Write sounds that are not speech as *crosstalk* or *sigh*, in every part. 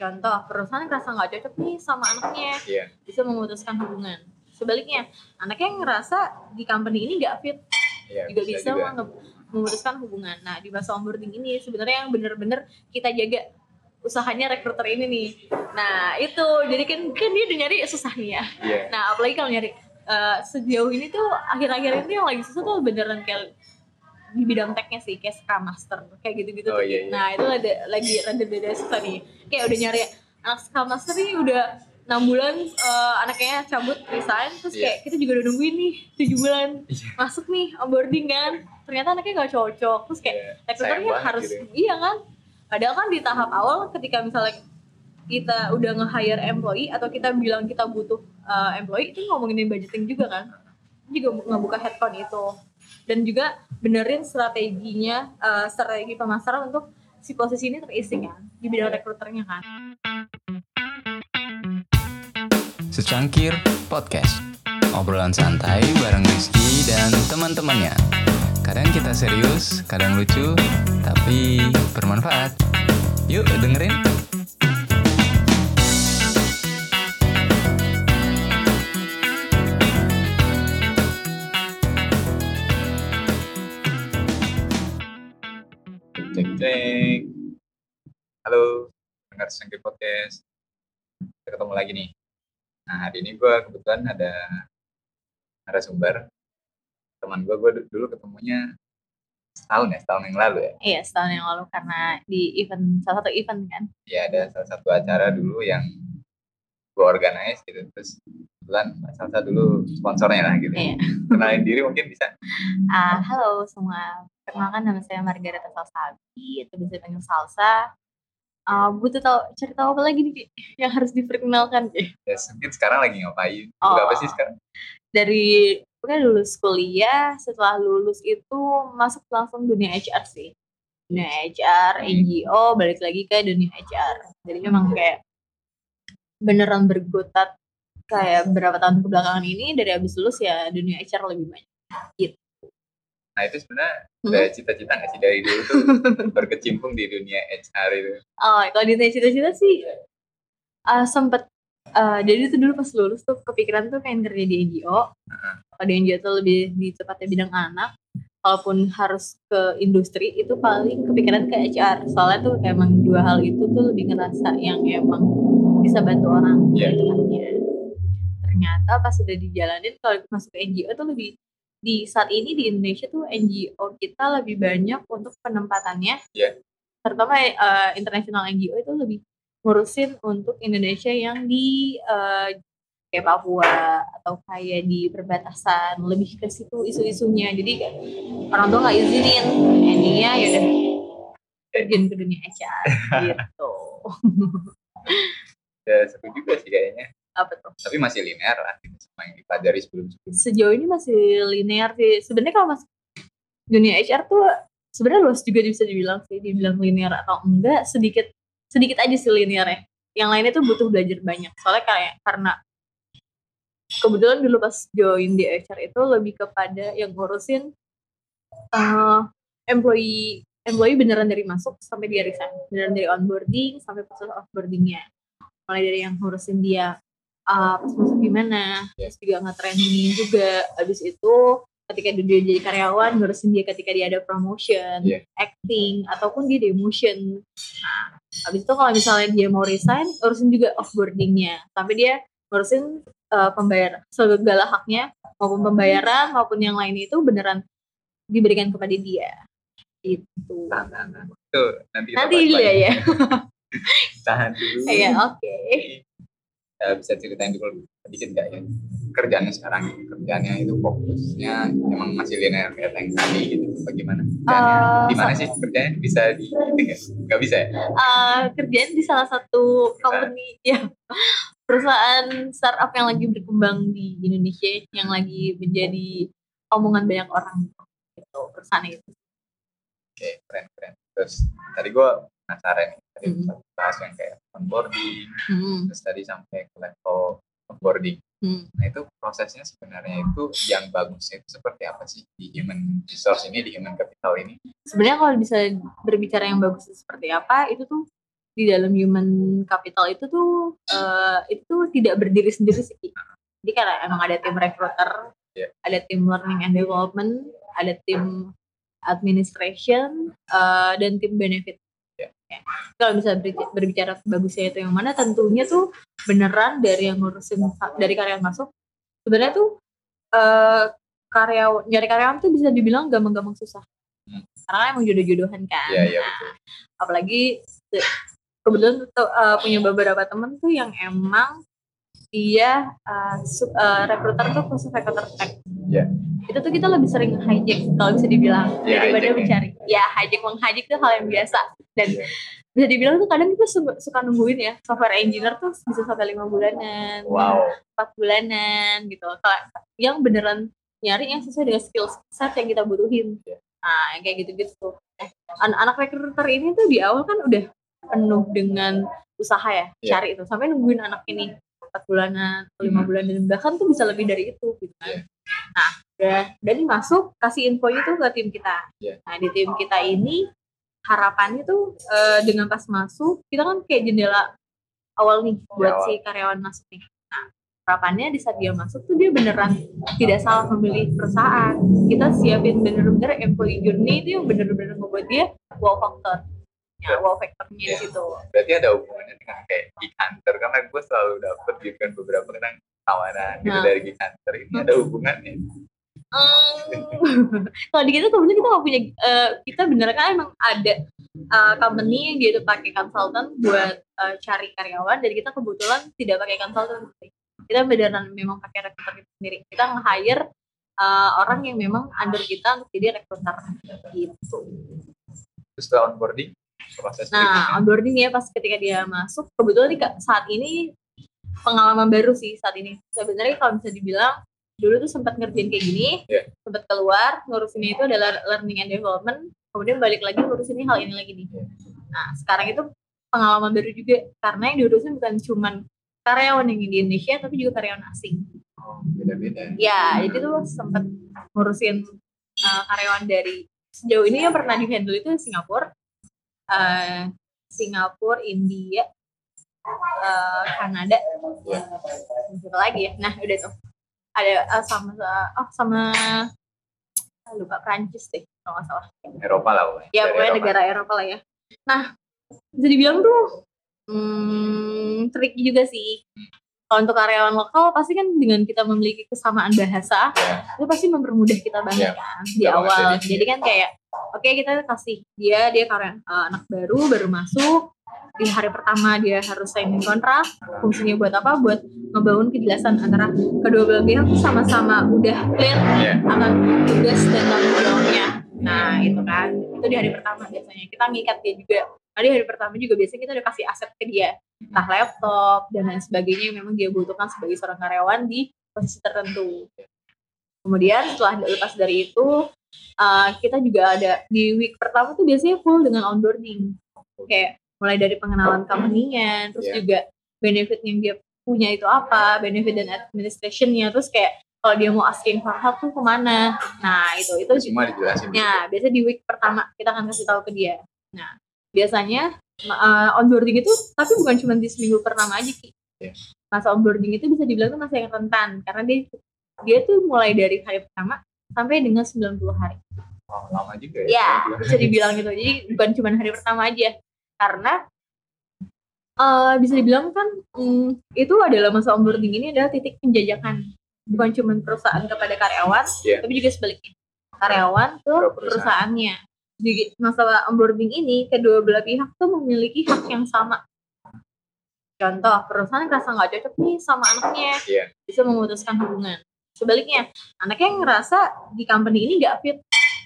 Contoh, perusahaan ngerasa nggak cocok nih sama anaknya, Iya. bisa memutuskan hubungan. Sebaliknya, anaknya ngerasa di company ini nggak fit, Iya, juga bisa, juga. menge- memutuskan hubungan. Nah, di masa onboarding ini sebenarnya yang bener-bener kita jaga usahanya rekruter ini nih. Nah, itu jadi kan kan dia udah nyari susah nih ya. Iya. Nah, apalagi kalau nyari eh, sejauh ini tuh akhir-akhir ini yang lagi susah tuh beneran kayak di bidang teknya sih kayak Scrum Master kayak gitu-gitu. Oh, iya, iya. Nah, itu ada lagi rada beda susah nih. Kayak udah nyari anak Scrum Master nih udah enam bulan eh, anaknya cabut resign terus Iya. kayak kita juga udah nungguin nih tujuh bulan Iya. masuk nih onboarding kan ternyata anaknya nggak cocok terus kayak Iya, rekruternya harus gitu. iya kan padahal kan di tahap awal ketika misalnya kita udah nge-hire employee atau kita bilang kita butuh uh, employee itu ngomongin budgeting juga kan juga ngebuka headcount itu dan juga benerin strateginya uh, strategi pemasaran untuk si posisi ini terisi kan di bidang rekruternya kan. Secangkir Podcast. Obrolan santai bareng Rizky dan teman-temannya. Kadang kita serius, kadang lucu, tapi bermanfaat. Yuk dengerin Cek. Halo, dengar Sengkir Podcast. Kita ketemu lagi nih. Nah, hari ini gue kebetulan ada narasumber. Teman gue, gue dulu ketemunya setahun ya, setahun yang lalu ya. iya setahun yang lalu karena di event salah satu event kan Ya ada salah satu acara dulu yang gue organize gitu. Terus kebetulan Mbak Salsa dulu sponsornya lah gitu. Iya. Kenalin diri mungkin bisa. Ah, halo semua, perkenalkan nama saya Margareta Salsabi, atau bisa dipanggil Salsa. Ah, butuh tahu cari tahu apa lagi nih yang harus diperkenalkan Ki? Ya, mungkin sekarang lagi ngapain? Oh. Juga apa sih sekarang? Dari pokoknya lulus kuliah, setelah lulus itu masuk langsung dunia HR sih. Dunia HR, NGO, balik lagi ke dunia HR. Jadi memang kayak beneran bergotat kayak berapa tahun kebelakangan ini dari habis lulus ya dunia HR lebih banyak. Nah itu sebenarnya Hmm? udah cita-cita nggak sih dari dulu tuh *laughs* berkecimpung di dunia HR itu? Oh, kalau ditanya cita-cita sih uh, sempet uh, jadi itu dulu pas lulus tuh kepikiran tuh pengen kerja di NGO. Kalau di NGO tuh lebih di tepatnya bidang anak. Kalaupun harus ke industri itu paling kepikiran ke HR. Soalnya tuh emang dua hal itu tuh lebih ngerasa yang emang bisa bantu orang Iya. gitu tepatnya. Ternyata pas sudah dijalanin kalau masuk ke NGO tuh lebih di saat ini di Indonesia tuh NGO kita lebih banyak untuk penempatannya. Terutama eh, international NGO itu lebih ngurusin untuk Indonesia yang di eh, kayak Papua atau kayak di perbatasan lebih ke situ isu-isunya. Jadi orang tua nggak izinin endingnya ya udah terjun ke dunia HR gitu *laughs* Ya seru juga sih kayaknya. apa tuh? Tapi masih linear lah sama yang dipelajari sebelum-sebelum. sejauh ini masih linear sih. Sebenarnya kalau masuk dunia HR tuh sebenarnya luas juga bisa dibilang sih. Dibilang linear atau enggak sedikit sedikit aja sih linearnya. Yang lainnya tuh butuh belajar banyak. Soalnya kayak karena kebetulan dulu pas join di HR itu lebih kepada yang ngurusin eh, employee employee beneran dari masuk sampai dia resign. Beneran dari onboarding sampai proses offboardingnya mulai dari yang ngurusin dia uh, pas masuk gimana terus juga nge-trainingin juga. Habis itu ketika dia jadi karyawan ngurusin dia ketika dia ada promotion Iya. acting ataupun dia demotion. Nah habis itu kalau misalnya dia mau resign urusin juga offboardingnya. Sampai dia ngurusin uh, pembayar segala haknya maupun pembayaran maupun yang lain itu beneran diberikan kepada dia. Itu Tahan, tahan, tahan. Tuh, nanti nanti ya lagi. ya *laughs* Tahan dulu. ya oke Ya, bisa ceritain dulu sedikit nggak ya? Kerjaannya sekarang, kerjaannya itu fokusnya emang masih linear kayak yang tadi gitu. Bagaimana? Eh, di mana sih kerjanya? Bisa di nggak? Bisa ya? uh, kerjaan di salah satu company ya perusahaan startup yang lagi berkembang di Indonesia yang lagi menjadi omongan banyak orang gitu perusahaan itu Oke, keren keren. Terus tadi gue penasaran nih, tadi Hmm. bahas yang kayak onboarding, hmm. terus tadi sampai ke level onboarding. Hmm. Nah itu prosesnya sebenarnya itu yang bagusnya itu seperti apa sih di human resource ini, di human capital ini? sebenarnya kalau bisa berbicara yang bagus itu seperti apa itu tuh di dalam human capital itu tuh eh, itu tidak berdiri sendiri sih. Jadi karena emang ada tim recruiter, Iya. ada tim learning and development, ada tim administration, eh, dan tim benefit. Iya. Ya. Kalau bisa berbicara, bagusnya itu yang mana, tentunya tuh beneran dari yang ngurusin dari karyawan masuk, sebenarnya tuh eh, karyawan nyari karyawan tuh bisa dibilang gampang-gampang susah. Hmm. Karena emang jodoh-jodohan kan. Iya, iya Nah, betul. apalagi kebetulan tuh, uh, punya beberapa temen tuh yang emang dia uh, uh, recruiter tuh khusus recruiter tech. Iya. Itu tuh kita lebih sering hijack kalau bisa dibilang Iya, daripada hijack ya. mencari. Ya hijack menghijack tuh hal yang biasa dan Iya. bisa dibilang tuh kadang kita su- suka nungguin ya software engineer tuh bisa sampai lima bulanan, Wow. empat bulanan gitu. Kalau yang beneran nyari yang sesuai dengan skill set yang kita butuhin. Iya. Nah, yang kayak gitu-gitu tuh. Eh, anak-anak recruiter ini tuh di awal kan udah penuh dengan usaha ya, Iya. cari itu sampai nungguin anak ini empat bulanan, lima Hmm. bulan dan bahkan tuh bisa lebih dari itu gitu kan. Iya. Nah, udah dan masuk kasih info itu ke tim kita. Iya. Nah, di tim kita ini harapannya tuh eh, dengan pas masuk kita kan kayak jendela awal nih buat awal. si karyawan masuk nih. Nah, harapannya di saat dia masuk tuh dia beneran tidak salah memilih perusahaan. Kita siapin bener-bener employee journey itu yang bener-bener ngebuat dia wow factor. Ya, wow factornya di Iya. situ. Berarti ada hubungannya dengan kayak Geek Hunter karena gue selalu dapet gitu kan beberapa kadang tawaran gitu Nah. dari Geek Hunter ini ada hubungannya. Hmm. Kalau di kita kebetulan kita nggak punya, eh, kita beneran kan emang ada eh, company yang dia itu pakai konsultan buat eh, cari karyawan, dan kita kebetulan tidak pakai konsultan. Kita beneran memang pakai recruiter itu sendiri. Kita nge-hire eh, orang yang memang under kita untuk jadi recruiter gitu. Terus setelah onboarding proses Nah, onboarding ya pas ketika dia masuk, kebetulan saat ini pengalaman baru sih saat ini. Sebenarnya kalau bisa dibilang dulu tuh sempat ngerjain kayak gini, Iya. sempat keluar ngurusinnya itu adalah learning and development, kemudian balik lagi ngurusin hal ini lagi nih. Iya. Nah, sekarang itu pengalaman baru juga karena yang diurusin bukan cuman karyawan yang di Indonesia tapi juga karyawan asing. oh, beda-beda. Ya, jadi tuh sempat ngurusin uh, karyawan dari sejauh ini yang pernah di handle itu Singapura, uh, Singapura, India, uh, Kanada, Ya. Lagi ya. Nah, udah tuh. Ada uh, sama oh sama ah, lupa Prancis deh kalau nggak salah. Eropa lah pokoknya. Ya pokoknya negara Eropa lah ya. Nah, bisa dibilang tuh hmm, tricky juga sih. Kalau untuk karyawan lokal pasti kan dengan kita memiliki kesamaan bahasa, Ya. itu pasti mempermudah kita banget Iya. kan di Gampang awal. Jadi kan kayak oke kita kasih dia dia karyawan eh, anak baru baru masuk di hari pertama dia harus signing kontrak. Fungsinya buat apa? Buat ngebangun kejelasan antara kedua belah pihak tuh sama-sama udah clear Iya. akan tugas dan tanggung jawabnya. Nah itu kan itu di hari pertama biasanya kita ngikat dia juga. Nah, di hari pertama juga biasanya kita udah kasih aset ke dia, entah laptop dan lain sebagainya yang memang dia butuhkan sebagai seorang karyawan di posisi tertentu. Kemudian setelah lepas dari itu uh, kita juga ada di week pertama tuh biasanya full dengan onboarding, kayak mulai dari pengenalan company-nya, terus Iya. juga benefit yang dia punya itu apa, benefit dan administration-nya, terus kayak kalau dia mau asking for help tuh ke mana, nah itu itu Semua dijelasin. Nah, biasanya di week pertama kita akan kasih tahu ke dia. Nah, biasanya uh, onboarding itu tapi bukan cuma di seminggu pertama aja Ki. Iya. Masa onboarding itu bisa dibilang tuh masa yang rentan karena dia dia tuh mulai dari hari pertama sampai dengan 90 hari. Oh, lama juga ya. Ya, bisa dibilang gitu. Jadi bukan cuma hari pertama aja. Karena eh, bisa dibilang kan mm, itu adalah masa onboarding ini adalah titik penjajakan. Bukan cuma perusahaan kepada karyawan, Iya. tapi juga sebaliknya. Karyawan ke perusahaan. perusahaannya. Di masalah onboarding ini, kedua belah pihak tuh memiliki hak yang sama. Contoh, perusahaan ngerasa nggak cocok nih sama anaknya, Iya. bisa memutuskan hubungan. Sebaliknya, anaknya ngerasa di company ini nggak fit,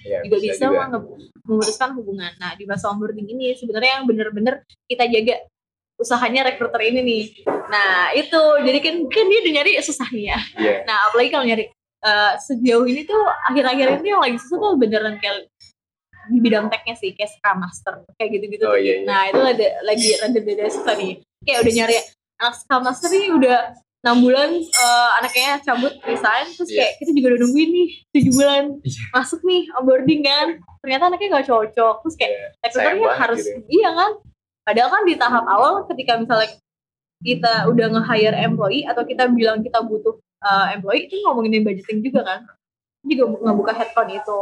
Iya, juga bisa, juga. menge- memutuskan hubungan. Nah, di masa onboarding ini sebenarnya yang bener-bener kita jaga usahanya rekruter ini nih. Nah, itu jadi kan kan dia udah nyari susah nih ya. Iya. Nah, apalagi kalau nyari eh, sejauh ini tuh akhir-akhir ini yang lagi susah tuh beneran kayak di bidang teknya sih kayak Scrum Master kayak gitu-gitu. Oh, iya, iya. Nah, itu ada lagi rada beda susah nih. Kayak udah nyari anak Scrum Master nih udah enam bulan eh, anaknya cabut resign terus Iya. kayak kita juga udah nungguin nih tujuh bulan Iya. masuk nih onboarding kan ternyata anaknya gak cocok terus kayak Iya. rekruternya harus gitu iya kan padahal kan di tahap awal ketika misalnya kita udah nge-hire employee atau kita bilang kita butuh uh, employee itu ngomongin budgeting juga kan juga ngebuka headcount itu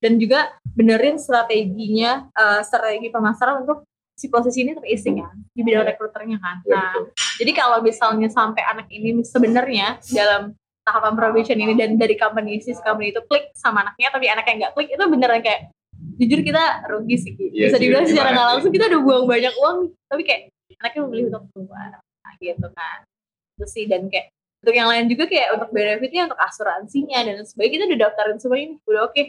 dan juga benerin strateginya uh, strategi pemasaran untuk si posisi ini terisi kan di bidang rekruternya kan Ya, nah betul. jadi kalau misalnya sampai anak ini sebenarnya dalam tahapan probation ini dan dari company si company itu klik sama anaknya tapi anaknya nggak klik itu beneran kayak jujur kita rugi sih. Iya bisa dibilang secara nggak langsung kita udah buang banyak uang nih. tapi kayak anaknya memilih untuk keluar nah, gitu kan itu sih dan kayak untuk yang lain juga kayak untuk benefitnya untuk asuransinya dan sebagainya kita udah daftarin semua ini udah oke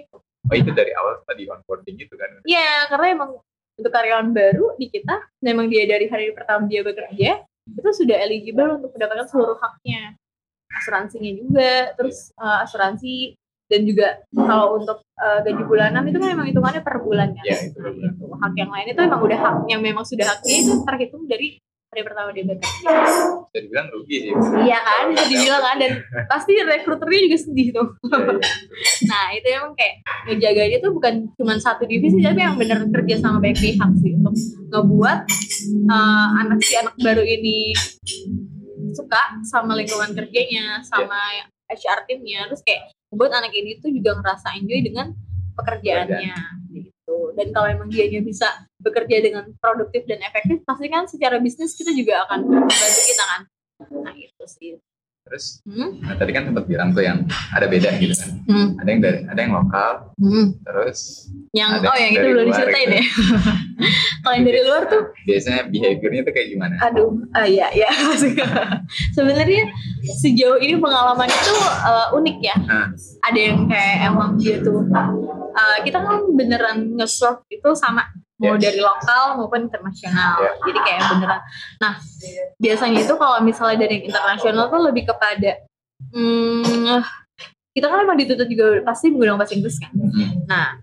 Oh itu dari awal tadi onboarding gitu kan? Iya, karena emang untuk karyawan baru di kita, memang dia dari hari pertama dia bekerja, itu sudah eligible untuk mendapatkan seluruh haknya. Asuransinya juga, terus eh, asuransi, dan juga kalau untuk eh, gaji bulanan itu kan memang hitungannya per bulan kan. Iya, itu. Gitu. Hak yang lain itu emang udah hak yang memang sudah haknya itu terhitung dari hari pertama dia bekerja. Bisa dibilang rugi sih. Iya kan, bisa dibilang kan, dan pasti rekruternya juga sedih tuh. Iya, iya. Nah itu emang kayak ngejaganya tuh bukan cuma satu divisi tapi yang bener kerja sama banyak pihak sih untuk ngebuat uh, anak si anak baru ini suka sama lingkungan kerjanya sama HR timnya terus kayak ngebuat anak ini tuh juga ngerasa enjoy dengan pekerjaannya gitu dan kalau emang dia bisa bekerja dengan produktif dan efektif pasti kan secara bisnis kita juga akan membantu kita kan nah itu sih Terus hmm? nah, tadi kan sempat bilang tuh yang ada beda gitu kan. Hmm. Ada yang dari ada yang lokal, Hmm. terus yang Ada oh yang itu dari belum luar diceritain gitu. ya *laughs* kalau yang dari luar tuh biasanya behaviornya tuh kayak gimana? aduh ah iya iya *laughs* sebenarnya sejauh ini pengalaman itu uh, unik ya Nah, ada yang kayak emang dia tuh uh, kita kan beneran nge-serve itu sama mau Yes. dari lokal maupun internasional Yeah. jadi kayak beneran nah biasanya itu kalau misalnya dari yang internasional tuh lebih kepada hmm, kita kan emang dituntut juga pasti menggunakan bahasa Inggris kan hmm, Nah,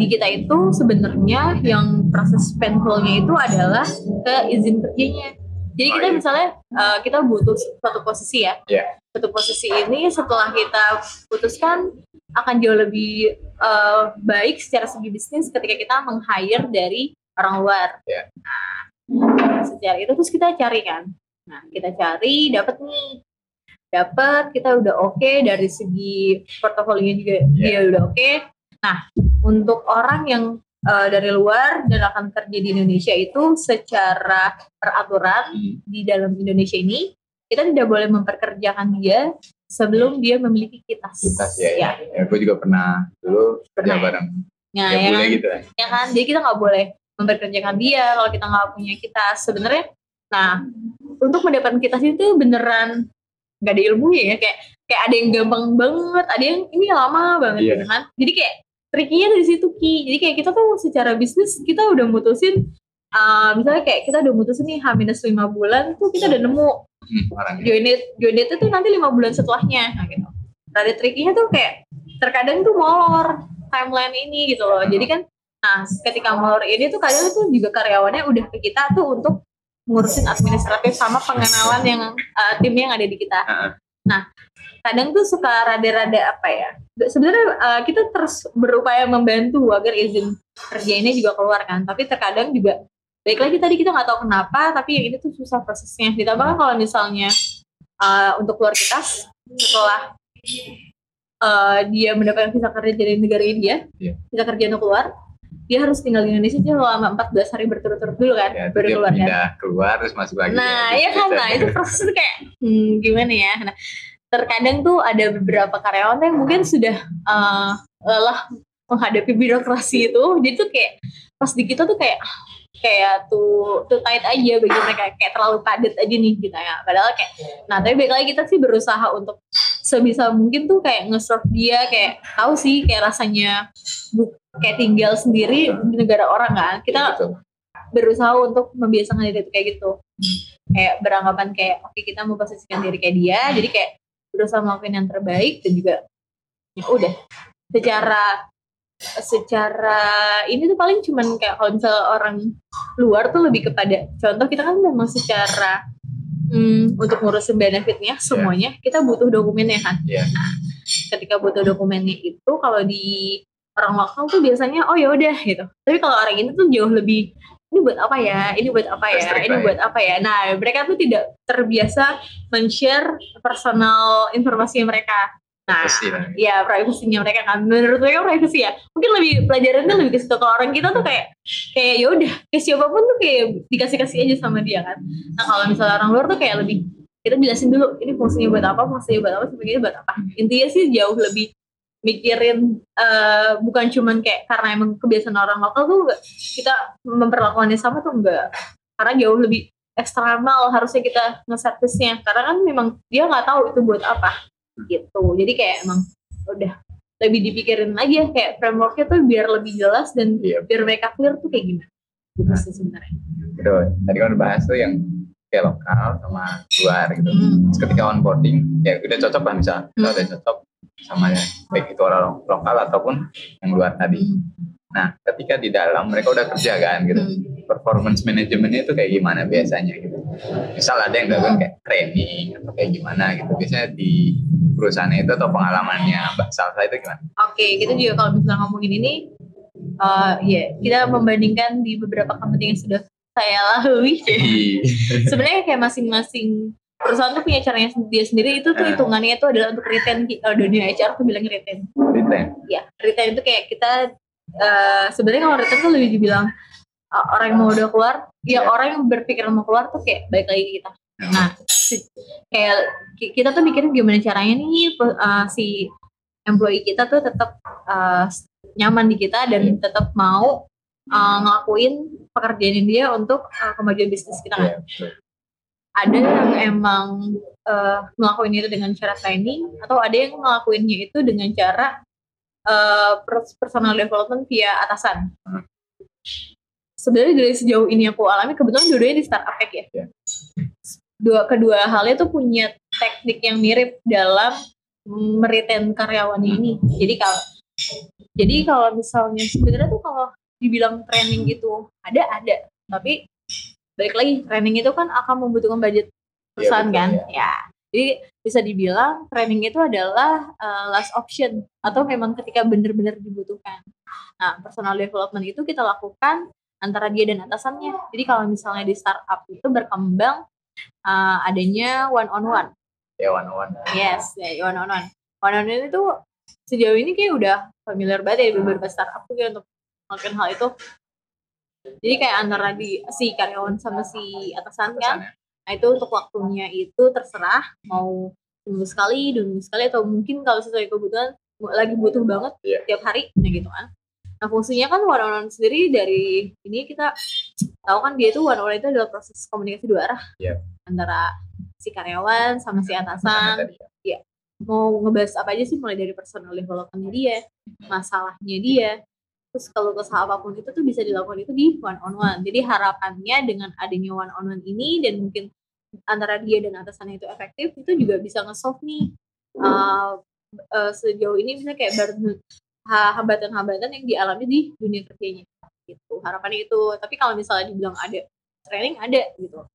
di kita itu sebenarnya yang proses painfulnya itu adalah ke izin kerjanya. Jadi kita misalnya uh, kita butuh suatu posisi ya. Iya. Suatu posisi ini setelah kita putuskan akan jauh lebih uh, baik secara segi bisnis ketika kita meng-hire dari orang luar. Iya. Nah, secara itu terus kita cari kan. Nah, kita cari dapat nih dapat kita udah oke dari segi portofolionya juga Iya. dia udah oke nah untuk orang yang uh, dari luar dan akan kerja di Indonesia itu secara peraturan hmm. di dalam Indonesia ini kita tidak boleh memperkerjakan dia sebelum dia memiliki kitas Kita sih ya. ya, ya. gue juga pernah dulu kerja ya? bareng. Nah, ya, ya boleh kan? gitu kan. ya kan jadi kita nggak boleh memperkerjakan dia kalau kita nggak punya kitas sebenarnya nah untuk mendapatkan kitas itu beneran nggak ada ilmunya ya kayak kayak ada yang gampang banget ada yang ini lama banget Iya. gitu kan jadi kayak triknya dari situ ki. Jadi kayak kita tuh secara bisnis kita udah mutusin uh, misalnya kayak kita udah mutusin nih H-5 bulan tuh kita udah nemu Hmm, orangnya. join it join it itu nanti lima bulan setelahnya nah gitu. Ada triknya tuh kayak terkadang tuh molor timeline ini gitu loh. Jadi kan nah ketika molor ini tuh kadang tuh juga karyawannya udah ke kita tuh untuk ngurusin administratif sama pengenalan yang uh, tim yang ada di kita. Nah kadang tuh suka rada-rada apa ya sebenarnya uh, kita terus berupaya membantu agar izin kerja ini juga keluar kan tapi terkadang juga baik lagi tadi kita nggak tahu kenapa tapi yang ini tuh susah prosesnya ditambah kan kalau misalnya uh, untuk keluar kitas setelah uh, dia mendapatkan visa kerja dari negara India Iya. visa kerja untuk keluar dia harus tinggal di Indonesia selama 14 hari berturut-turut dulu kan Ya, baru dia keluar kan keluar terus masuk lagi. Nah, ya. iya kan, nah itu proses kayak hmm, gimana ya? Nah, terkadang tuh ada beberapa karyawan yang mungkin sudah uh, lelah menghadapi birokrasi itu, jadi tuh kayak pas di kita tuh kayak ah, kayak tuh tuh tight aja bagi mereka kayak terlalu padat aja nih gitu ya. Padahal kayak, nah tapi baik lagi kita sih berusaha untuk sebisa mungkin tuh kayak nge-serve dia kayak tahu sih kayak rasanya bu- kayak tinggal sendiri di negara orang kan. Kita Iya, betul. berusaha untuk membiasakan diri kayak gitu kayak beranggapan kayak oke kita memposisikan diri kayak dia jadi kayak berusaha melakukan yang terbaik dan juga ya udah. Secara secara ini tuh paling cuman kayak kalau misalnya orang luar tuh lebih kepada contoh kita kan memang secara hmm, untuk ngurusin benefitnya semuanya kita butuh dokumennya kan? Iya. ketika butuh dokumennya itu kalau di orang lokal tuh biasanya oh ya udah gitu. Tapi kalau orang ini tuh jauh lebih ini buat apa ya? Ini buat apa ya? Ini buat apa ya? Nah mereka tuh tidak terbiasa men-share personal informasi mereka. Nah ya privasinya mereka kan. Menurut mereka privasi ya. Mungkin lebih pelajarannya lebih ke situ. Kalau orang kita tuh kayak kayak ya udah kayak siapa pun tuh kayak dikasih kasih aja sama dia kan. Nah kalau misalnya orang luar tuh kayak lebih kita jelasin dulu ini fungsinya buat apa? Fungsinya buat apa? Sebagainya buat apa? Intinya sih jauh lebih mikirin eh, bukan cuman kayak karena emang kebiasaan orang lokal tuh enggak kita memperlakukannya sama tuh enggak karena jauh lebih eksternal harusnya kita nge-service-nya karena kan memang dia nggak tahu itu buat apa gitu jadi kayak emang udah lebih dipikirin aja kayak frameworknya tuh biar lebih jelas dan Iya. biar mereka clear tuh kayak gimana gitu sih sebenarnya Gitu. Tadi kan bahas tuh yang kayak lokal sama luar gitu. Hmm. Terus ketika onboarding, ya udah cocok lah misal. Kita Hmm. udah cocok sama yang baik itu orang lokal ataupun yang luar tadi. Hmm. Nah, ketika di dalam mereka udah kerja kan gitu. Hmm. Performance manajemennya itu kayak gimana biasanya gitu. Misal ada yang dilakukan kayak training atau kayak gimana gitu. Biasanya di perusahaan itu atau pengalamannya Mbak Salsa itu gimana? Oke, kita juga kalau misalnya ngomongin ini, eh ya kita membandingkan di beberapa company yang sudah saya lalui. *laughs* Sebenarnya kayak masing-masing perusahaan tuh punya caranya dia sendiri itu tuh Ah. hitungannya itu adalah untuk retain kalau dunia HR tuh bilangnya retain. Retain. Ya, retain itu kayak kita eh, sebenarnya kalau retain tuh lebih dibilang eh, orang yang mau udah keluar, ya Iya. orang yang berpikiran mau keluar tuh kayak baik lagi kita. Nah, si- kayak ki- kita tuh mikirin gimana caranya nih uh, si employee kita tuh tetap uh, nyaman di kita dan Iya. tetap mau uh, ngelakuin pekerjaan dia untuk uh, kemajuan bisnis kita kan. Iya. Ada yang emang uh, ngelakuin itu dengan cara training atau ada yang ngelakuinnya itu dengan cara uh, pers- personal development via atasan. Hmm. Sebenarnya dari sejauh ini aku alami kebetulan dua-duanya di startup tech ya Iya. dua kedua halnya tuh punya teknik yang mirip dalam meretain karyawannya ini. Jadi kalau jadi kalau misalnya sebenarnya tuh kalau dibilang training gitu ada ada, tapi balik lagi training itu kan akan membutuhkan budget perusahaan betul, kan, ya. ya. Jadi bisa dibilang training itu adalah uh, last option atau memang ketika benar-benar dibutuhkan. Nah, personal development itu kita lakukan antara dia dan atasannya. Jadi kalau misalnya di startup itu berkembang uh, adanya one on one. Ya one on one. Yes, ya one on one. One on one itu sejauh ini kayak udah familiar banget ya di beberapa startup tuh untuk melakukan hal itu. Jadi kayak antara di si karyawan sama si atasan kan. Pesannya. Nah itu untuk waktunya itu terserah mau minggu sekali, dua minggu sekali atau mungkin kalau sesuai kebutuhan lagi butuh banget Iya. tiap hari, nah gitu kan. Nah fungsinya kan one on one sendiri dari ini kita tahu kan dia itu one on one itu adalah proses komunikasi dua arah Iya. antara si karyawan sama si atasan ya. mau ngebahas apa aja sih mulai dari personal development dia, masalahnya dia, terus kalau kesah apa pun itu tuh bisa dilakukan itu di one on one. Jadi harapannya dengan adanya one on one ini dan mungkin antara dia dan atasannya itu efektif itu juga bisa nge-solve nih uh, uh, sejauh ini misalnya kayak hambatan-hambatan yang dialami di dunia kerjanya. Gitu harapannya itu. Tapi kalau misalnya dibilang ada training ada gitu.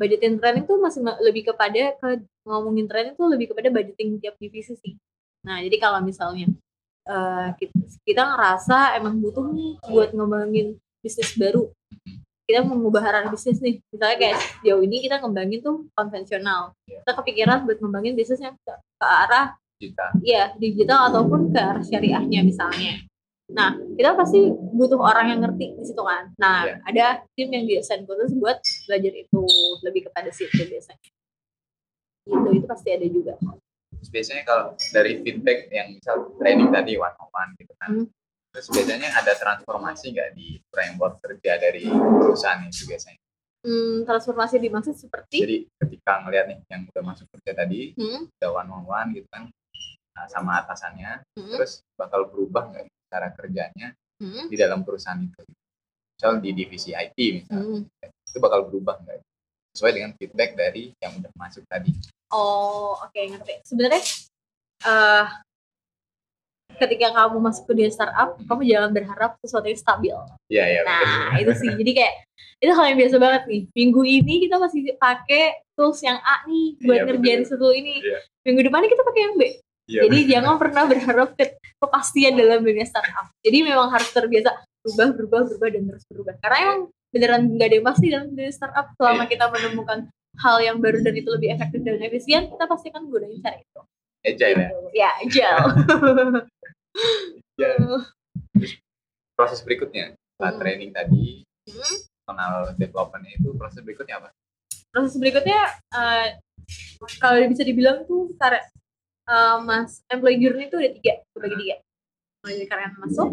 Budgeting training tuh masih ma- lebih kepada ke ngomongin training tuh lebih kepada budgeting tiap divisi sih. Nah jadi kalau misalnya eh, kita, kita ngerasa emang butuh nih buat ngembangin bisnis baru kita mau mengubah arah bisnis nih misalnya kayak jauh ini kita ngembangin tuh konvensional kita kepikiran buat ngembangin bisnisnya ke, ke arah Kita. ya digital ataupun ke arah syariahnya misalnya. Nah, kita pasti butuh orang yang ngerti di situ kan. Nah, Iya. ada tim yang diassign khusus buat belajar itu lebih kepada situ biasanya. Gitu, itu pasti ada juga. Terus biasanya kalau dari feedback yang misal training tadi one on one gitu kan. Hmm. Terus biasanya ada transformasi nggak di framework kerja dari perusahaan itu biasanya? Hmm, transformasi dimaksud seperti Jadi ketika ngeliat nih yang udah masuk kerja tadi, hmm, udah one on one gitu kan nah, sama atasannya, hmm, terus bakal berubah nggak cara kerjanya hmm, di dalam perusahaan itu? Misal di divisi IT misalnya, hmm. itu bakal berubah nggak? Sesuai dengan feedback dari yang udah masuk tadi. Oh, oke ngerti. Sebenarnya eh ketika kamu masuk ke dunia startup, kamu jangan berharap sesuatu yang stabil. Iya iya. betul. Nah, itu sih. Jadi kayak itu hal yang biasa banget nih. Minggu ini kita masih pakai tools yang A nih buat Iya, ngerjain betul. satu ini. Iya. Minggu depannya kita pakai yang B. Iya, Jadi jangan pernah berharap ke kepastian dalam dunia startup. Jadi memang harus terbiasa berubah, berubah, berubah dan terus berubah. Karena emang beneran nggak ada yang pasti dalam dunia startup selama kita menemukan hal yang baru dan itu lebih efektif dan efisien kita pasti kan gunain cara itu agile ya Gitu. ya agile Ya. *laughs* proses berikutnya setelah Hmm. training tadi Hmm. personal development itu proses berikutnya apa proses berikutnya eh, kalau bisa dibilang tuh karena eh, mas employee journey itu ada tiga kebagi tiga mulai dari karyawan masuk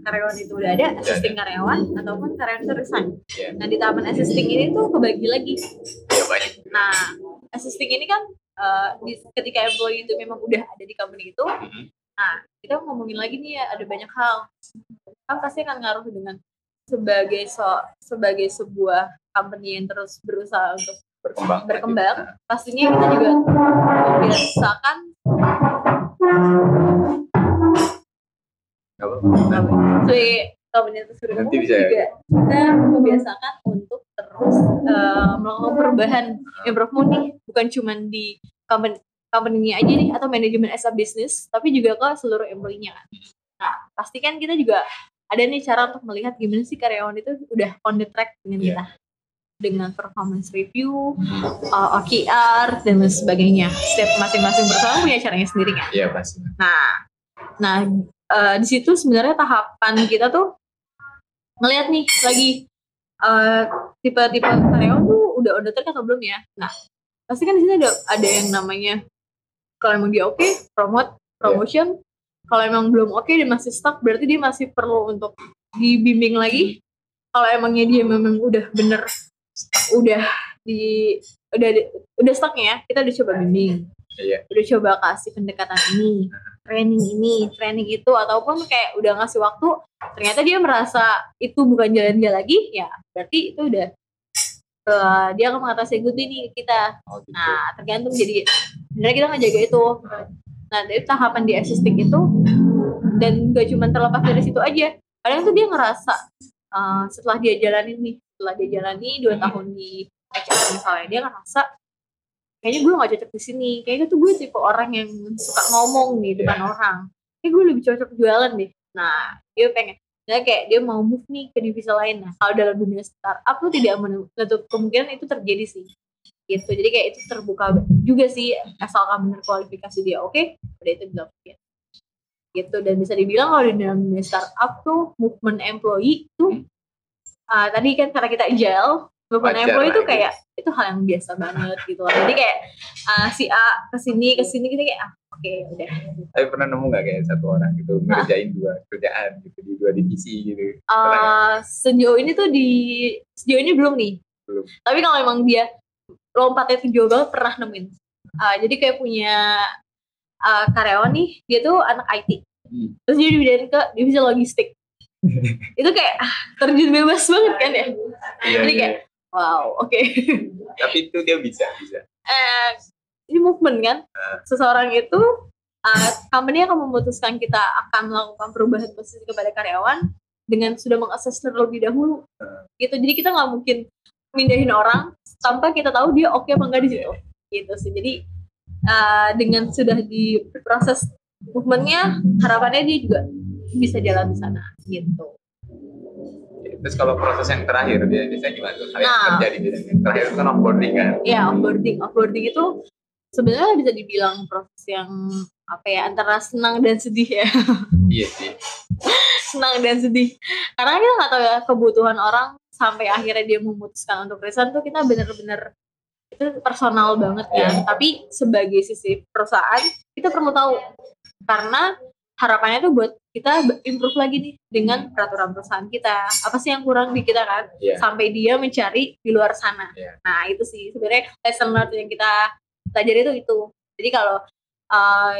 karyawan itu udah ada assisting karyawan ataupun karyawan itu resign Iya. nah di tahapan assisting ini tuh kebagi lagi ya banyak nah assisting ini kan di- ketika employee itu memang udah ada di company itu Mhm. nah kita ngomongin lagi nih ya ada banyak hal kan pasti akan ngaruh dengan sebagai so sebagai sebuah company yang terus berusaha untuk berkembang Berkembang. Nah, pastinya kita juga membiasakan apa-apa. sebagai komunitas Nanti bisa ya? juga kita membiasakan untuk terus eh, melakukan perubahan improvement nih bukan cuma di company company-nya aja nih atau manajemen as a business tapi juga ke seluruh employee-nya kan. Nah, pastikan kita juga ada nih cara untuk melihat gimana sih karyawan itu udah on the track dengan kita dengan performance review, uh, OKR dan lain sebagainya. Setiap masing-masing perusahaan punya caranya sendiri kan. iya pasti Nah, nah eh, di situ sebenarnya tahapan kita tuh ngelihat nih lagi eh, tipe-tipe karyawan tuh udah the track atau belum ya. Nah, pasti kan di sini ada ada yang namanya kalau emang dia oke, promote, promotion. Kalau emang belum oke dia masih stuck, berarti dia masih perlu untuk dibimbing lagi. Kalau emangnya dia memang udah bener udah di udah udah stuck ya, kita udah coba bimbing iya udah coba kasih pendekatan ini training ini training itu ataupun kayak udah ngasih waktu ternyata dia merasa itu bukan jalan dia lagi ya berarti itu udah eh, dia akan mengatasi good ini kita. Oh gitu. Nah tergantung jadi sebenarnya kita ngejaga itu. Nah dari tahapan di assisting itu dan gak cuma terlepas dari situ aja kadang tuh dia ngerasa eh, setelah dia jalanin nih setelah dia jalani dua tahun di HR misalnya dia ngerasa kayaknya gue gak cocok di sini kayaknya tuh gue tipe orang yang suka ngomong nih depan orang kayak gue lebih cocok jualan deh nah dia pengen Nah, kayak dia mau move nih ke divisi lain. Nah, kalau dalam dunia startup tuh tidak menutup kemungkinan itu terjadi sih. Gitu. Jadi kayak itu terbuka juga sih asalkan bener kualifikasi dia oke, udah itu dilakukan. Gitu dan bisa dibilang kalau di dalam dunia startup tuh movement employee tuh ah, tadi kan karena kita agile, employee lah tuh gitu. kayak itu hal yang biasa banget gitu loh. Jadi kayak ah, si A ke sini ke sini kita kayak ah, oke udah tapi pernah nemu nggak kayak satu orang gitu ngerjain dua kerjaan gitu di dua divisi gitu Uh, sejauh ini tuh di sejauh ini belum nih. Belum. Tapi kalau emang dia lompatnya tuh jauh banget pernah nemuin. Uh, jadi kayak punya uh, karyawan nih, dia tuh anak IT. Hmm. Terus dia dipindahin ke divisi logistik. *laughs* itu kayak ah, terjun bebas banget kan ya. iya Jadi iya kayak wow, oke. tapi itu dia bisa bisa Eh, ini movement kan. Seseorang itu uh, company akan memutuskan kita akan melakukan perubahan posisi kepada karyawan dengan sudah mengakses terlebih dahulu. Gitu. Jadi kita nggak mungkin mindahin orang tanpa kita tahu dia oke apa enggak di situ. Gitu sih. Jadi uh, dengan sudah di proses movementnya, harapannya dia juga bisa jalan di sana. Gitu. Terus kalau proses yang terakhir dia biasanya gimana tuh? Hal yang Nah. terjadi biasanya yang terakhir itu kan onboarding kan? Ya onboarding. Offboarding itu sebenarnya bisa dibilang proses yang apa ya antara senang dan sedih ya. Iya sih. Senang dan sedih. Karena kita nggak tahu ya kebutuhan orang sampai akhirnya dia memutuskan untuk resign tuh kita bener-bener itu personal banget kan. Tapi sebagai sisi perusahaan kita perlu tahu. Karena harapannya tuh buat kita improve lagi nih dengan peraturan perusahaan kita. Apa sih yang kurang di kita kan? Iya. sampai dia mencari di luar sana. Iya. nah itu sih sebenarnya lesson learned yang kita pelajari itu itu. Jadi kalau uh,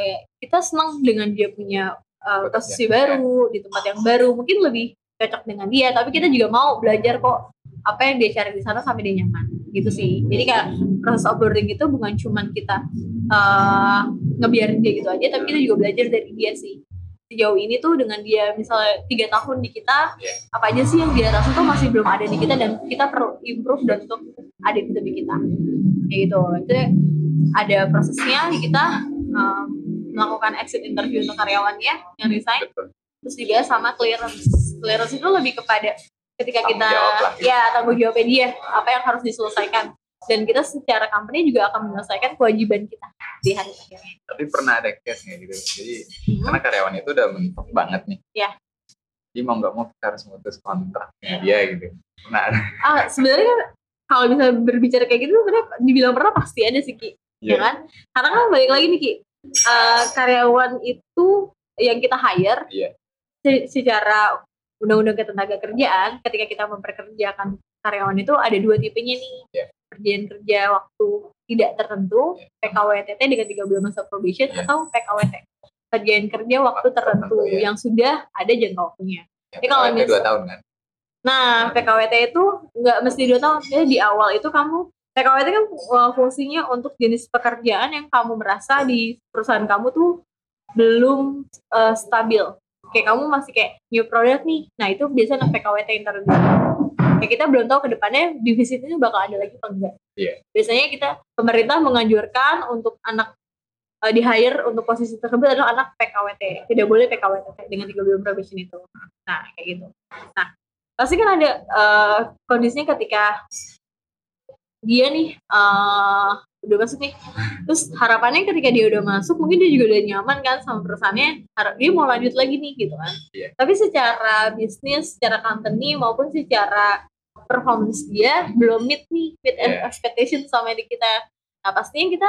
kita senang dengan dia punya uh, posisi baru di tempat yang baru mungkin lebih cocok dengan dia tapi kita juga mau belajar kok apa yang dia cari di sana sampai dia nyaman. Gitu sih. Jadi kayak proses onboarding itu bukan cuman kita uh, ngebiarin dia gitu aja tapi kita juga belajar dari dia sih sejauh ini tuh dengan dia misalnya tiga tahun di kita Iya. apa aja sih yang dia rasa tuh masih belum ada di kita dan kita perlu improve dan untuk ada di lebih kita. Kayak gitu. Itu ada prosesnya kita um, melakukan exit interview untuk karyawannya yang resign. Betul. Terus juga sama clearance. Clearance itu lebih kepada ketika Tanggung kita ya. Tanggung jawabnya dia apa yang harus diselesaikan dan kita secara company juga akan menyelesaikan kewajiban kita di hari akhirnya. tapi pernah ada case kayak gitu jadi Hmm. karena karyawan itu udah mentok banget nih Iya. jadi mau nggak mau kita harus memutus kontraknya dia gitu nah Ah, sebenarnya kan kalau bisa berbicara kayak gitu sebenarnya dibilang pernah pasti ada sih Ki, ya Iya. kan? Karena kan balik lagi nih Ki, eh, karyawan itu yang kita hire Iya. se- secara undang-undang ketenaga kerjaan ketika kita memperkerjakan karyawan itu ada dua tipenya nih. Iya. Perjanjian kerja waktu tidak tertentu. PKWTT dengan tiga bulan masa probation Iya. atau PKWT. Perjanjian kerja waktu tertentu tertentu, iya. yang sudah ada jangka waktunya. ya, kalau PKWT dua tahun kan Nah, PKWT itu nggak mesti dua tahun. Jadi di awal itu kamu PKWT kan uh, fungsinya untuk jenis pekerjaan yang kamu merasa di perusahaan kamu tuh belum uh, stabil. Kayak kamu masih kayak new product nih. Nah, itu biasanya PKWT yang Kayak kita belum tahu ke depannya divisi ini bakal ada lagi apa enggak. Iya. Biasanya kita pemerintah menganjurkan untuk anak uh, di hire untuk posisi tersebut adalah anak PKWT. Tidak boleh PKWT dengan tiga bulan probation itu. Nah, kayak gitu. Nah, pasti kan ada eh, kondisinya ketika dia nih eh, udah masuk nih. Terus harapannya ketika dia udah masuk mungkin dia juga udah nyaman kan sama perusahaannya. Harap dia mau lanjut lagi nih gitu kan. Iya. tapi secara bisnis secara company maupun secara performance dia belum meet nih meet Iya. expectation sama di kita. Nah pastinya kita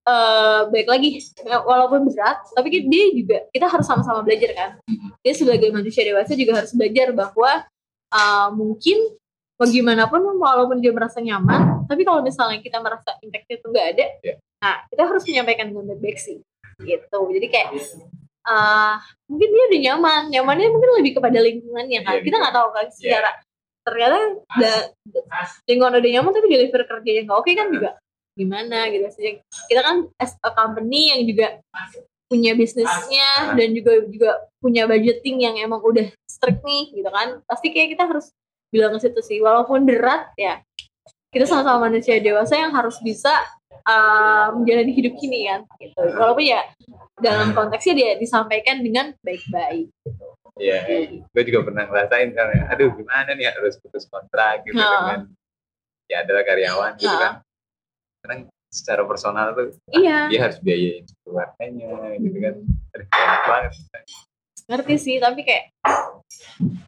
eh baik lagi. Walaupun berat tapi kan dia juga kita harus sama-sama belajar kan. Dia sebagai manusia dewasa juga harus belajar bahwa uh, mungkin bagaimanapun walaupun dia merasa nyaman tapi kalau misalnya kita merasa impact itu nggak ada Iya. nah kita harus menyampaikan dengan baik-baik sih gitu jadi kayak uh, mungkin dia udah nyaman nyamannya mungkin lebih kepada lingkungannya kan Iya, kita nggak tahu kan Iya. secara ternyata da- lingkungan udah nyaman tapi deliver kerjanya nggak oke kan juga gimana gitu Maksudnya kita kan as a company yang juga punya bisnisnya dan juga juga punya budgeting yang emang udah strict nih gitu kan pasti kayak kita harus bilang ke situ sih walaupun berat ya kita sama-sama manusia dewasa yang harus bisa uh, menjalani hidup ini kan gitu walaupun ya dalam konteksnya dia disampaikan dengan baik-baik Iya, gue juga pernah ngerasain kan, aduh gimana nih harus putus kontrak gitu Nah. dengan ya adalah karyawan gitu Nah. kan. Kadang secara personal tuh iya dia harus biayain keluarganya gitu kan. Aduh, enak banget. ngerti sih tapi kayak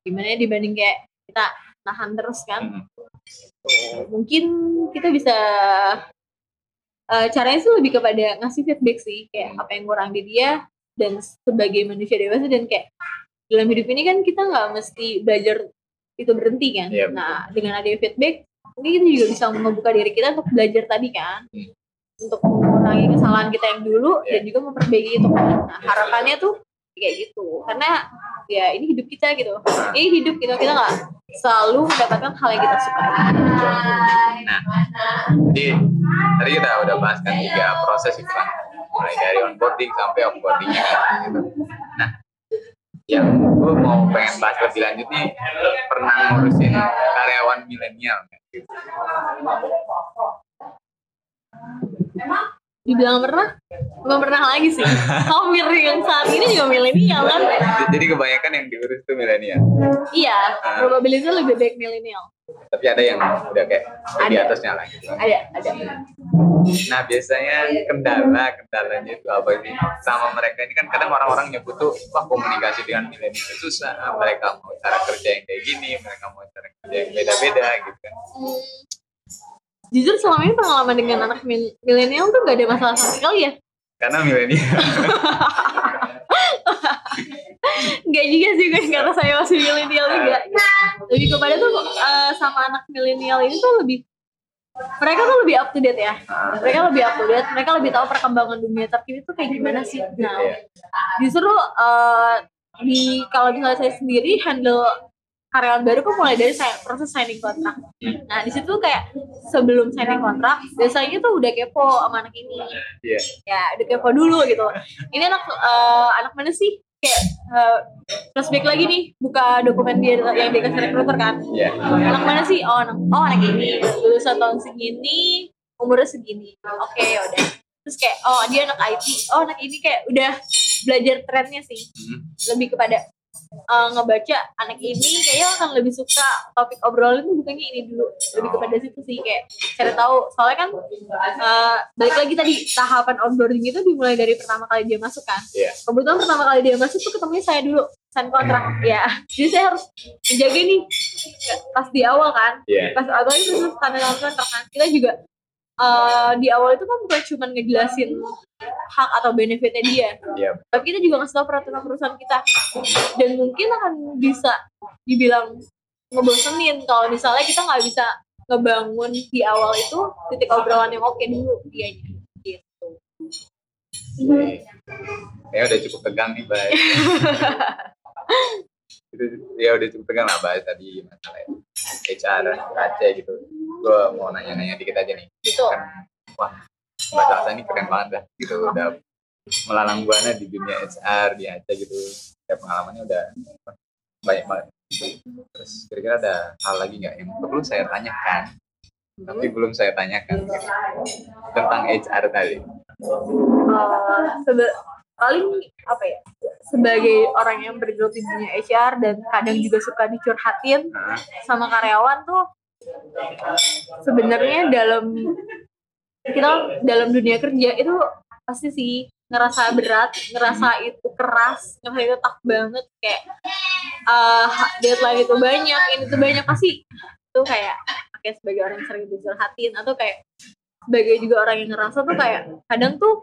gimana ya dibanding kayak kita nahan terus kan. Hmm. mungkin kita bisa eh, caranya sih lebih kepada ngasih feedback sih kayak apa yang kurang di dia dan sebagai manusia dewasa dan kayak dalam hidup ini kan kita nggak mesti belajar itu berhenti kan. Iya, nah dengan adanya feedback mungkin kita juga bisa membuka diri kita untuk belajar tadi kan. Hmm. untuk mengurangi kesalahan kita yang dulu Iya. dan juga memperbaiki itu. Nah harapannya tuh kayak gitu karena ya ini hidup kita gitu ini hidup gitu kita nggak selalu mendapatkan hal yang kita sukai Jadi tadi kita udah bahas kan tiga proses itu kan, mulai dari onboarding sampai offboardingnya. Gitu. Nah, yang gue mau pengen bahas lebih lanjut nih, pernah ngurusin karyawan milenial gitu. Dibilang pernah? Belum pernah lagi sih. *laughs* Hampir yang saat ini juga milenial kan. Jadi kebanyakan yang diurus tuh milenial, iya. Probabilitasnya lebih baik milenial. Tapi ada yang udah kayak di Ada. atasnya lah gitu. ada ada. Nah biasanya kendala kendalanya itu apa sih? Sama mereka ini kan kadang orang-orang nyebut tuh wah komunikasi dengan milenial susah. Mereka mau cara kerja yang kayak gini mereka mau cara kerja yang beda-beda gitu kan. Hmm, jujur selama ini pengalaman dengan anak mil- milenial tuh gak ada masalah sama sekali ya? Karena milenial. *laughs* Gak juga sih gue karena saya masih milenial juga. Lebih kepada tuh eh, sama anak milenial ini tuh lebih mereka tuh lebih up to date ya. Mereka lebih up to date mereka lebih tahu perkembangan dunia. Terkini tuh kayak gimana sih? Nah Iya. justru eh, di kalau misalnya saya sendiri handle karyawan baru kok mulai dari saya proses signing kontrak. Nah di situ kayak sebelum signing kontrak biasanya tuh udah kepo sama anak ini, Iya. ya udah kepo dulu gitu. Ini anak eh, anak mana sih? Kayak eh, flashback lagi nih, buka dokumen dia yang dikasih recruiter kan. Iya. Anak mana sih? Oh anak, oh anak ini lulusan tahun segini, umurnya segini. Oke ya udah. Terus kayak oh dia anak IT, oh anak ini kayak udah belajar trennya sih Hmm. lebih kepada uh, ngebaca anak ini kayaknya akan lebih suka topik obrolan itu bukannya ini dulu lebih kepada situ sih kayak cari tahu. Soalnya kan uh, balik lagi tadi tahapan onboarding itu dimulai dari pertama kali dia masuk kan? Iya. kebetulan pertama kali dia masuk tuh ketemunya saya dulu sign kontrak ya jadi saya harus menjaga nih pas di awal kan? Iya. pas awal itu terus tanda tangan kontrak kan? Kita juga uh, di awal itu kan bukan cuma ngejelasin hak atau benefitnya dia Iya. tapi kita juga ngasih tahu peraturan perusahaan kita dan mungkin akan bisa dibilang ngebosenin kalau misalnya kita nggak bisa ngebangun di awal itu titik obrolan yang oke dulu dianya gitu Oke. Ya udah cukup tegang nih, Bay. *laughs* itu ya udah cukup tegang lah bahas tadi masalah HR KC gitu. Gue mau nanya-nanya dikit aja nih. gitu Kan wah Mbak ini keren banget dah gitu udah melalang buana di dunia HR di AC gitu. Ya pengalamannya udah banyak banget. Terus kira-kira ada hal lagi nggak yang perlu saya tanyakan? Tapi belum saya tanyakan gitu. tentang HR tadi. Sebe- paling apa ya sebagai orang yang bergelut di dunia HR dan kadang juga suka dicurhatin Nah, sama karyawan tuh sebenarnya dalam kita dalam dunia kerja itu pasti sih ngerasa berat, ngerasa itu keras, ngerasa itu tough banget kayak eh, deadline itu banyak, ini tuh banyak pasti itu kayak kayak sebagai orang yang sering dicurhatin atau kayak sebagai juga orang yang ngerasa tuh kayak kadang tuh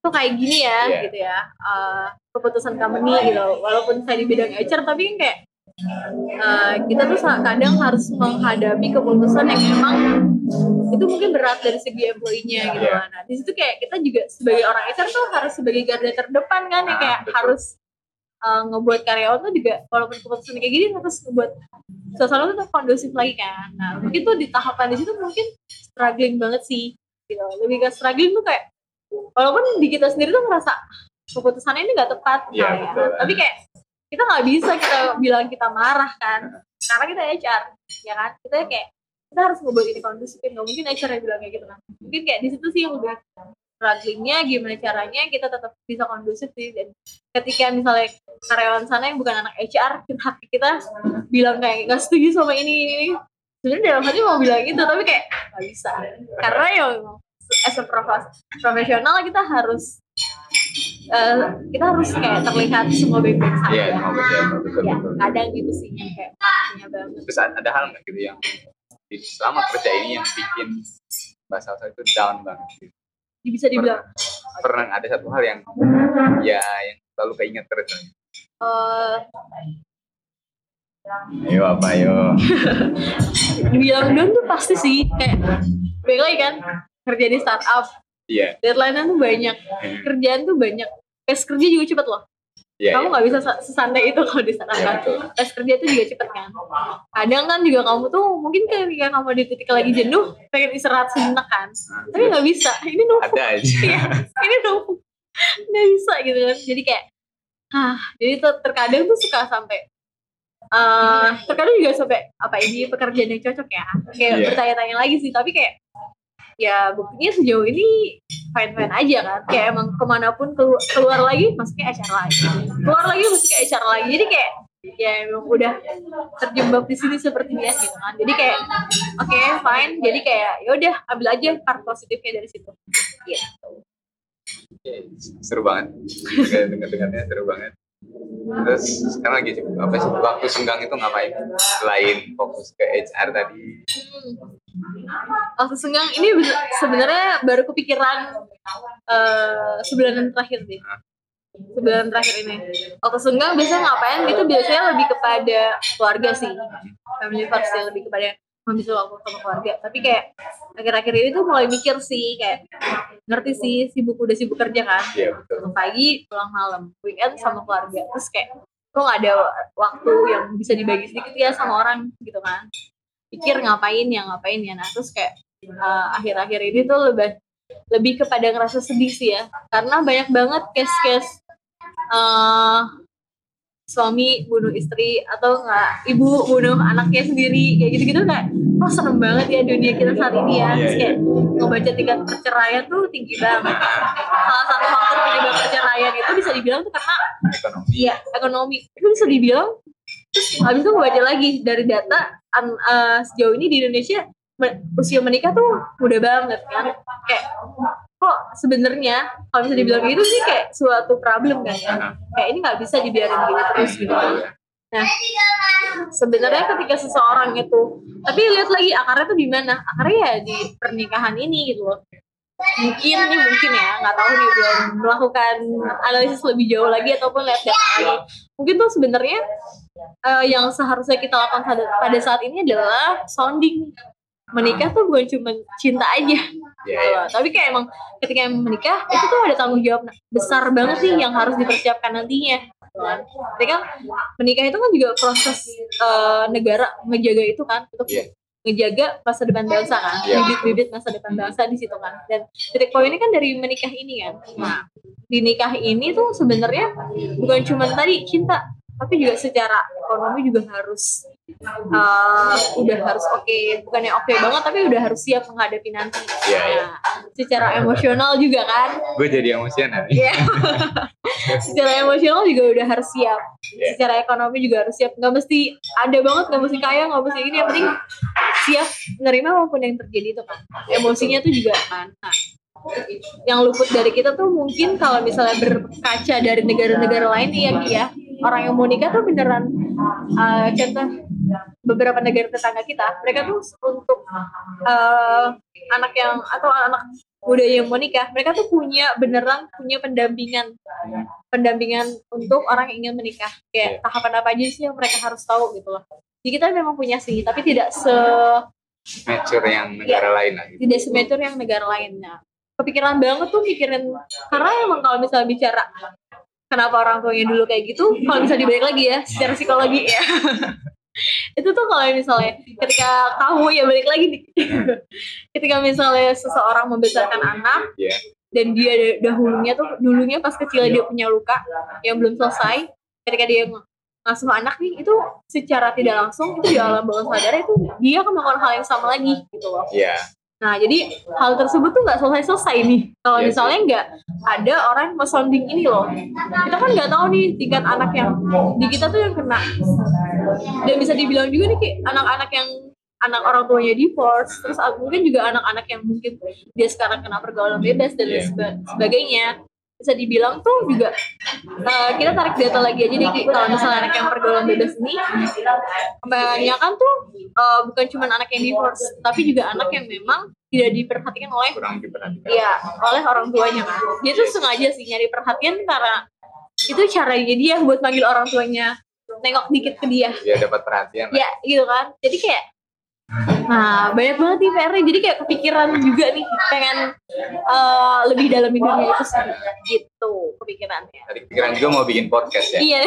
tuh kayak gini ya Iya. gitu ya eh, keputusan company gitu walaupun saya di bidang HR tapi kan kayak eh, kita tuh kadang harus menghadapi keputusan yang emang itu mungkin berat dari segi employee-nya gitu Iya. kan. Nah, di situ kayak kita juga sebagai orang HR tuh harus sebagai garda terdepan kan ya Ah, kayak betul. harus eh, ngebuat karyawan tuh juga walaupun keputusan kayak gini harus ngebuat suasana tuh kondusif lagi kan. Nah, mungkin tuh di tahapan di situ mungkin struggling banget sih gitu. Lebih ke struggling tuh kayak walaupun di kita sendiri tuh ngerasa keputusannya ini nggak tepat Iya, misalnya. betul. tapi kayak kita nggak bisa kita bilang kita marah kan. Karena kita HR ya kan? Kita kayak kita harus ngebuat ini kondusif nggak mungkin HR yang bilang kayak gitu kan. Mungkin kayak di situ sih yang lebih strugglingnya gimana caranya kita tetap bisa kondusif sih. Dan ketika misalnya karyawan sana yang bukan anak HR curhat ke kita bilang kayak nggak setuju sama ini ini, ini. sebenarnya dalam hati mau bilang gitu tapi kayak nggak bisa. Karena ya as a profes- profesional kita harus eh, kita harus kayak terlihat semua baik-baik saja Iya, betul, betul, ya betul. kadang gitu sih yang kayak pastinya banget Terus ada hal nggak gitu yang selama kerja ini yang bikin Mbak Salsa itu down banget gitu? bisa dibilang Pernah ada satu hal yang ya yang selalu keinget terus. eh Ayo apa ayo? *laughs* dibilang down tuh pasti sih kayak balik lagi kan kerja di startup Iya, deadline tuh banyak. Kerjaan tuh banyak. Tes kerja juga cepet loh. Iya, kamu iya. nggak bisa sa- sesantai itu kalau di startup Iya, kan? tes kerja itu juga cepet kan. Kadang kan juga kamu tuh mungkin ketika kamu di titik lagi jenuh pengen istirahat sejenak kan. Tapi nggak bisa. Ini numpuk. Ada aja. Iya, ini numpuk. Nggak bisa gitu kan. Jadi kayak ah jadi tuh terkadang tuh suka sampai eh terkadang juga sampai apa ini pekerjaan yang cocok ya? Kayak Iya. bertanya-tanya lagi sih. Tapi kayak ya buktinya sejauh ini fine fine aja kan. Kayak emang ke mana pun keluar, keluar lagi masuknya acara lagi. Keluar lagi masuknya acara lagi. Jadi kayak ya emang udah terjebak di sini seperti biasa gitu kan. Jadi kayak oke fine. Jadi kayak ya udah ambil aja part positifnya dari situ. Gitu. Seru banget. Dengar dengarnya seru banget. Terus sekarang lagi apa sih? Waktu senggang itu ngapain? Selain fokus ke HR tadi. waktu senggang ini be- sebenarnya baru kepikiran eh sebulanan terakhir deh sebulan terakhir ini waktu senggang biasanya ngapain itu biasanya lebih kepada keluarga sih family first ya lebih kepada menghabiskan waktu sama keluarga. Tapi kayak akhir-akhir ini tuh mulai mikir sih kayak ngerti sih sibuk udah sibuk kerja kan? Iya betul. Pagi pulang malam weekend sama keluarga. Terus kayak kok nggak ada waktu yang bisa dibagi sedikit ya sama orang gitu kan? Pikir ngapain ya ngapain ya. Nah terus kayak eh, akhir-akhir ini tuh lebih lebih kepada ngerasa sedih sih ya. Karena banyak banget case-case eh, suami bunuh istri atau enggak ibu bunuh anaknya sendiri kayak gitu-gitu kayak oh serem banget ya dunia kita saat ini ya. Iya, terus iya. kayak ngebaca tingkat perceraian tuh tinggi banget. Salah satu faktor penyebab perceraian itu bisa dibilang tuh karena ekonomi. Iya ekonomi. Itu bisa dibilang terus habis itu ngebaca lagi dari data an- eh, sejauh ini di Indonesia usia menikah tuh muda banget kan. Kayak kok sebenarnya kalau bisa dibilang gitu sih kayak suatu problem kan ya? Kayak ini nggak bisa dibiarin gini terus gitu. Nah sebenarnya ketika seseorang itu tapi lihat lagi akarnya tuh di mana? Akarnya ya di pernikahan ini gitu loh. Mungkin nih mungkin ya nggak tahu nih belum melakukan analisis lebih jauh lagi ataupun lihat data lagi. Mungkin tuh sebenarnya eh, yang seharusnya kita lakukan pada, pada saat ini adalah sounding menikah tuh bukan cuma cinta aja iya. loh. tapi kayak emang ketika menikah itu tuh ada tanggung jawab besar banget sih yang harus dipersiapkan nantinya gitu kan. Jadi kan menikah itu kan juga proses eh, negara ngejaga itu kan untuk Iya. ngejaga masa depan bangsa kan Iya. bibit-bibit masa depan bangsa di situ kan dan titik poinnya kan dari menikah ini kan nah di nikah ini tuh sebenarnya bukan cuma tadi cinta tapi juga secara ekonomi juga harus eh, udah harus oke. Bukannya oke banget tapi udah harus siap menghadapi nanti. Iya, iya. Nah, secara emosional juga kan? Gue jadi emosian hari Iya. *laughs* secara emosional juga udah harus siap. Iya. secara ekonomi juga harus siap. Nggak mesti ada banget nggak mesti kaya nggak mesti ini. Yang penting siap menerima apa pun yang terjadi itu kan. Emosinya tuh juga kan. Nah, yang luput dari kita tuh mungkin kalau misalnya berkaca dari negara-negara lain iya ya orang yang mau nikah tuh beneran uh, contoh beberapa negara tetangga kita mereka tuh untuk uh, anak yang atau anak muda yang mau nikah mereka tuh punya beneran punya pendampingan pendampingan untuk orang yang ingin menikah kayak Iya. tahapan apa aja sih yang mereka harus tahu gitu loh jadi kita memang punya sih tapi tidak se mature yang negara lain lah gitu. tidak semetur yang negara lainnya kepikiran banget tuh mikirin karena emang kalau misalnya bicara kenapa orang tuanya dulu kayak gitu kalau bisa dibalik lagi ya secara psikologi ya *laughs* itu tuh kalau misalnya ketika kamu ya balik lagi nih *laughs* ketika misalnya seseorang membesarkan anak Iya. dan dia da- dahulunya tuh dulunya pas kecil dia punya luka yang belum selesai ketika dia ng- ngasuh anak nih itu secara tidak langsung itu di alam bawah sadar itu dia akan melakukan hal yang sama lagi gitu loh Iya. Nah, jadi hal tersebut tuh nggak selesai-selesai nih. Kalau Iya misalnya nggak ada orang yang mau sounding ini loh. Kita kan nggak tahu nih tingkat anak yang di kita tuh yang kena. Dan bisa dibilang juga nih anak-anak yang anak orang tuanya divorce, terus mungkin juga anak-anak yang mungkin dia sekarang kena pergaulan bebas dan lain Iya. seba- sebagainya. Bisa dibilang tuh juga eh, kita tarik data lagi aja nih kalau misalnya anak yang pergaulan bebas ini kebanyakan tuh eh, bukan cuma anak yang divorce, tapi juga anak yang memang tidak diperhatikan oleh kurang diperhatikan Iya, oleh orang tuanya kan. Dia tuh sengaja sih nyari perhatian karena itu caranya dia buat manggil orang tuanya nengok dikit ke dia. dia dapat perhatian. Ya, gitu kan. Jadi kayak Nah, banyak banget nih PR-nya. Jadi kayak kepikiran juga nih pengen eh, lebih dalam dunia itu sendiri. Gitu kepikirannya. tadi pikiran juga mau bikin podcast ya Iya.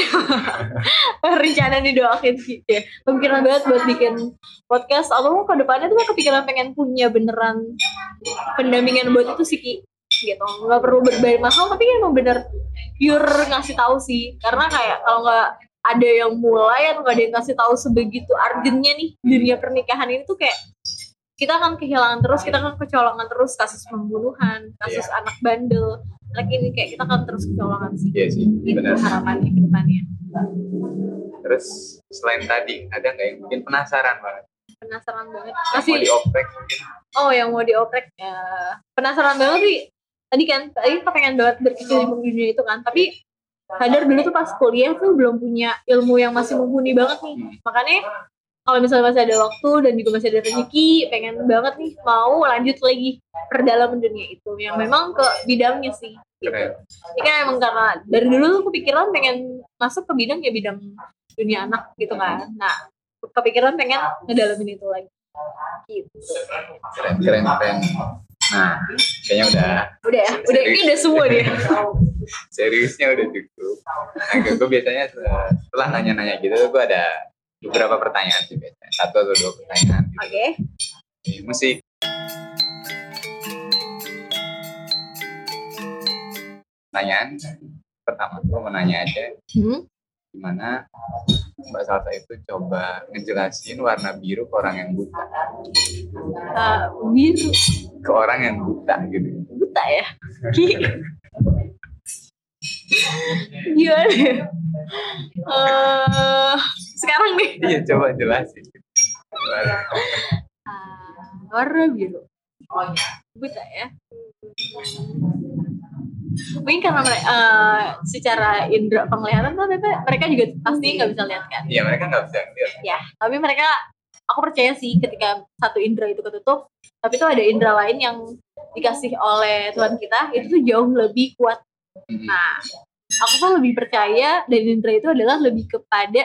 *laughs* Rencana nih doain gitu ya. Kepikiran banget buat bikin podcast atau ke depannya tuh kepikiran pengen punya beneran pendampingan buat itu sih Ki. gitu nggak perlu berbayar mahal tapi emang bener pure ngasih tahu sih karena kayak kalau nggak ada yang mulai atau nggak ada yang ngasih tahu sebegitu urgentnya nih dunia pernikahan ini tuh kayak kita akan kehilangan terus kita akan kecolongan terus kasus pembunuhan kasus anak bandel. Anak ini kayak kita akan terus kecolongan sih. Iya sih itu benar. harapannya ke depannya. Terus selain tadi ada nggak yang bikin penasaran banget? Penasaran banget. Mau masih dioprek mungkin? Oh yang mau dioprek ya. Penasaran banget sih. Tadi kan tadi kepengen banget berkecimpung di dunia itu kan tapi sadar dulu tuh pas kuliah tuh belum punya ilmu yang masih mumpuni banget nih makanya kalau misalnya masih ada waktu dan juga masih ada rezeki pengen banget nih mau lanjut lagi perdalam dunia itu yang memang ke bidangnya sih gitu. Ini kan emang karena dari dulu tuh kepikiran pengen masuk ke bidang ya bidang dunia anak gitu kan. Nah, kepikiran pengen ngedalamin itu lagi. Gitu. keren keren keren nah kayaknya udah Udah ya, udah ini udah semua dia. *laughs* seriusnya udah cukup nah, gue biasanya se- setelah nanya-nanya gitu gue ada beberapa pertanyaan sih biasanya satu atau dua pertanyaan gitu. Oke. Di musik pertanyaan pertama gue mau nanya aja Hmm. Gimana Mbak Salsa itu coba ngejelasin warna biru ke orang yang buta. Eh, biru Ke orang yang buta gitu. buta ya Ki. gimana? Eh, sekarang nih Iya coba jelasin. Ah, warna biru buta ya mungkin karena mereka secara indera penglihatan tuh mereka juga pasti nggak bisa lihat kan Iya mereka nggak bisa ngeliat. ya tapi mereka aku percaya sih ketika satu indera itu ketutup tapi tuh ada indera lain yang dikasih oleh Tuhan kita itu tuh jauh lebih kuat Mm-mm. nah aku tuh lebih percaya dan indera itu adalah lebih kepada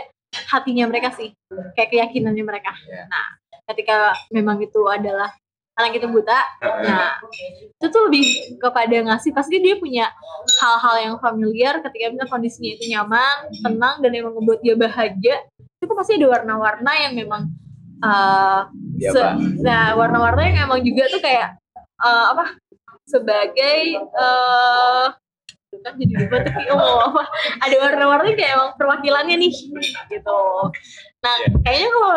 hatinya mereka sih kayak keyakinannya mereka Iya. nah ketika memang itu adalah anak itu buta. Nah itu tuh lebih kepada ngasih pasti dia punya hal-hal yang familiar ketika misalnya kondisinya itu nyaman tenang dan emang membuat dia bahagia. Itu pasti ada warna-warna yang memang uh, se- Pak. nah warna-warna yang emang juga tuh kayak uh, apa sebagai uh, kan jadi tuh kayak ngomong apa ada warna-warna kayak emang perwakilannya nih gitu nah Iya. kayaknya kalau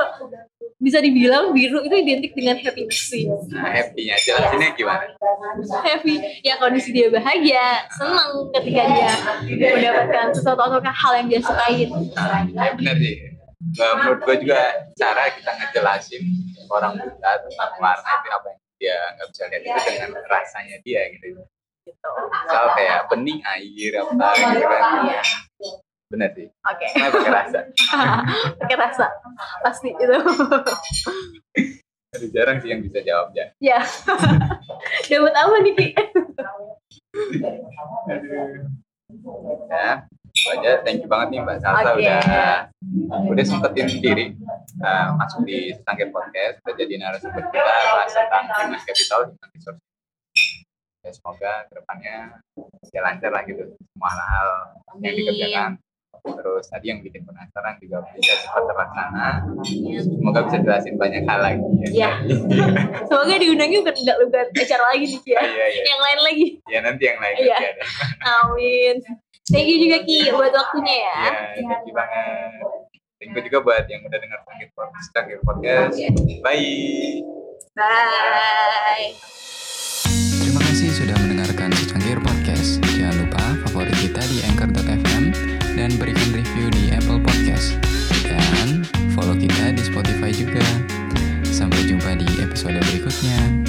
bisa dibilang biru itu identik dengan happiness sih Nah happy-nya jelasinnya gimana? happy ya kondisi dia bahagia senang ketika dia mendapatkan sesuatu atau hal yang dia sukain Nah, bener sih. Menurut gue juga cara kita ngejelasin orang buta tentang warna itu apa yang dia nggak bisa lihat itu dengan rasanya dia gitu. Gitu Misal kayak bening air apa gitu kan. Iya. Bener sih. oke Nah, pakai rasa. pakai *laughs* rasa pasti itu Aduh, jarang sih yang bisa jawab ya. ya dapat apa nih Ki? Ya, aja. Thank you banget nih Mbak Salsa Oke. udah udah sempetin diri uh, masuk di Setangkir Podcast udah jadi narasumber kita bahas tentang human capital human resource. Ya, semoga ke depannya bisa lancar lah gitu semua hal yang dikerjakan. Terus tadi yang bikin penasaran juga bisa cepat terlaksana. Semoga bisa jelasin banyak hal lagi. Iya. *laughs* semoga diundangnya bukan nggak bukan acara lagi nih ya Iya, iya. yang lain lagi Ya nanti yang lain Iya. ada. *laughs* amin thank you juga Ki buat waktunya ya Iya, thank you banget. Thank you juga buat yang udah dengar Setangkir Podcast. Podcast. Bye. bye kasih sudah mendengarkan Secangkir Podcast. Jangan lupa favorit kita di Anchor.fm dan berikan review di Apple Podcast. Dan follow kita di Spotify juga. Sampai jumpa di episode berikutnya.